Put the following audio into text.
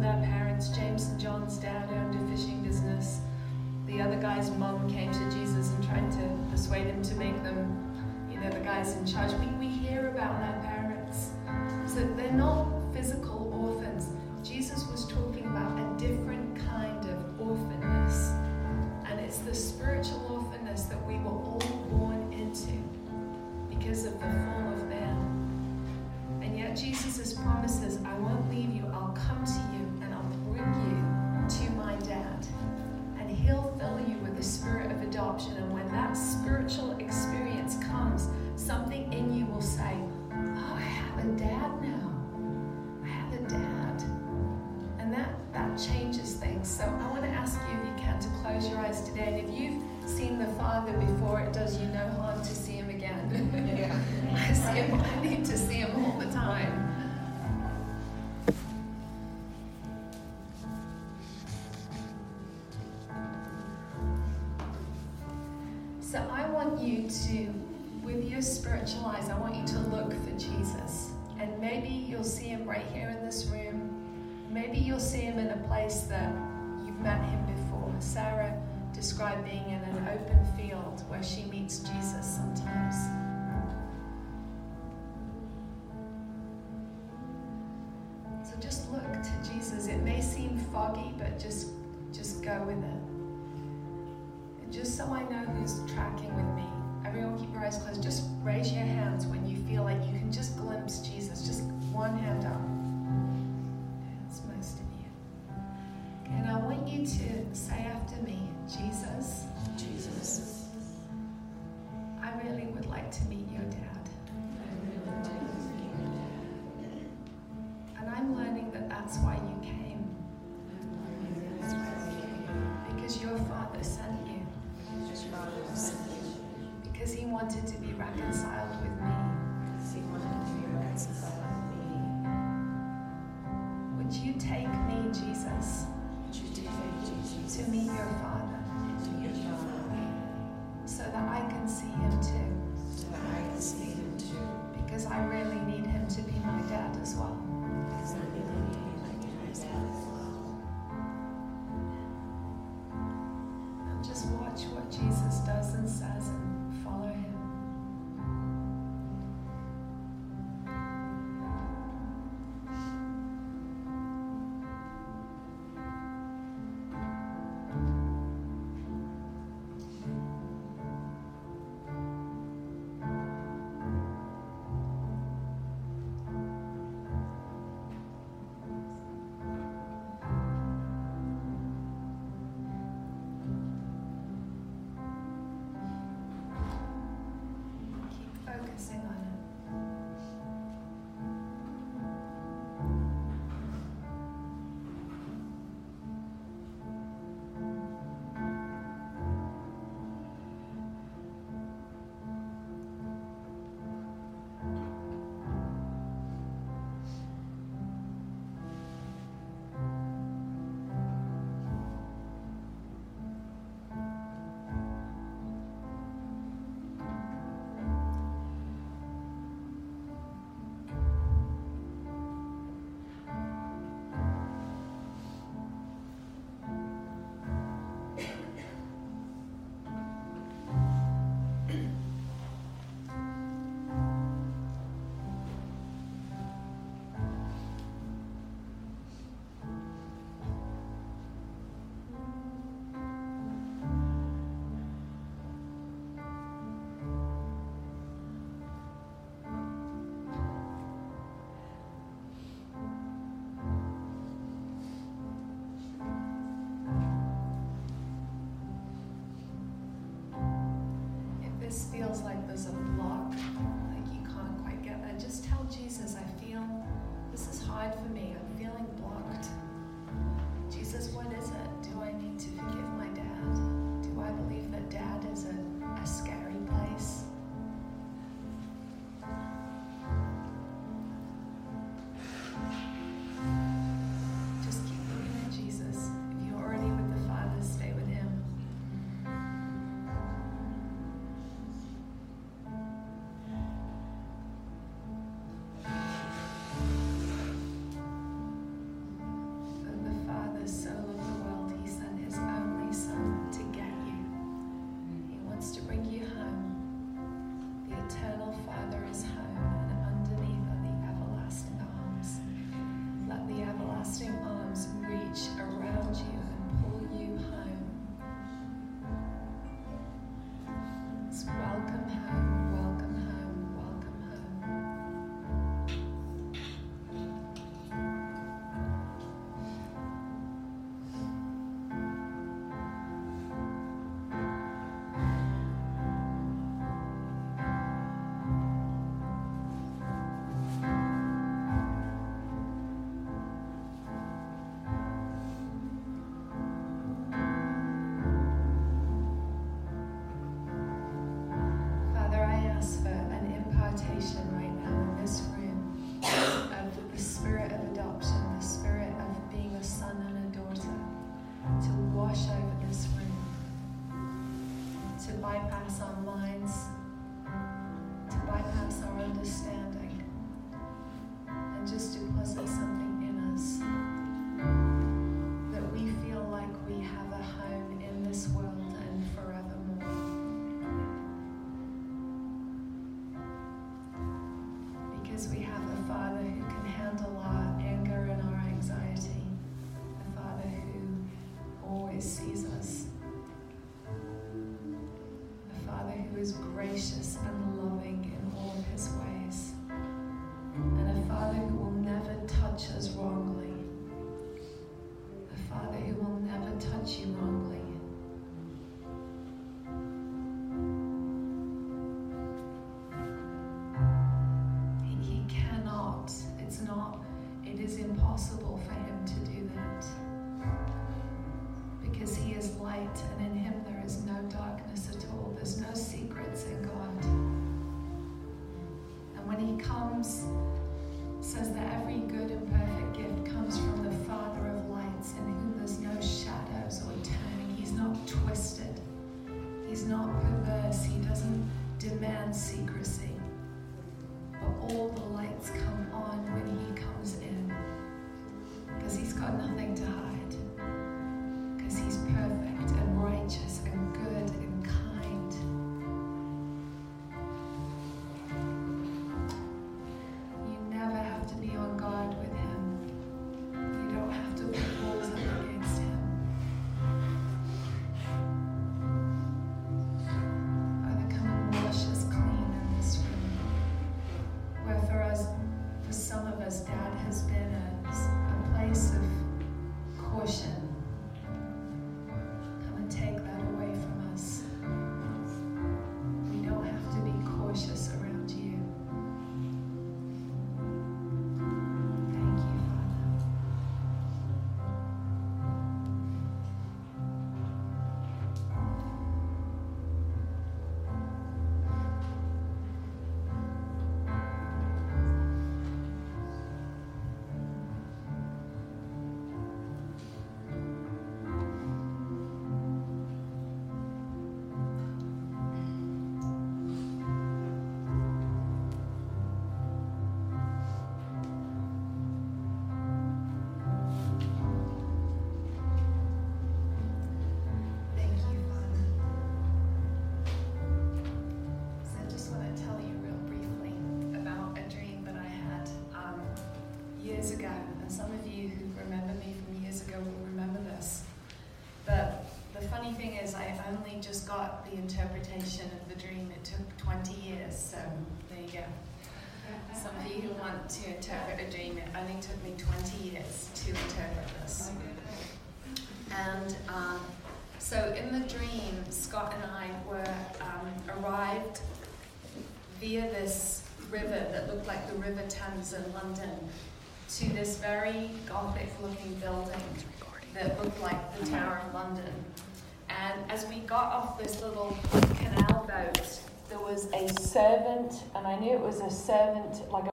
their parents. James and John's dad owned a fishing business. The other guy's mom came to Jesus and tried to persuade him to make them, you know, the guys in charge. We, we hear about their parents. So they're not physical orphans. Jesus was to, with your spiritual eyes, I want you to look for Jesus. And maybe you'll see him right here in this room. Maybe you'll see him in a place that you've met him before. Sarah described being in an open field where she meets Jesus sometimes. So just look to Jesus. It may seem foggy, but just just go with it. And just so I know who's tracking with me, everyone keep your eyes closed. Just raise your hands when you feel like you can just glimpse Jesus. Just one hand up. That's most of you. And I want you to say after me, Jesus, Jesus. I really would like to meet your dad. Wanted to be reconciled focusing on feels like there's a block, like you can't quite get there, just tell Jesus, I feel this is hard for me. I'm feeling blocked. Jesus, what is it? Do I need to forgive my dad? Do I believe that dad is a, a scary place? who is gracious and loving. funny thing is, I only just got the interpretation of the dream. It took 20 years, so there you go. Some of you who want to interpret a dream, it only took me 20 years to interpret this. Oh, and um, so in the dream, Scott and I were um, arrived via this river that looked like the River Thames in London to this very Gothic looking building that looked like the Tower of London. And as we got off this little canal boat, there was a servant, and I knew it was a servant, like a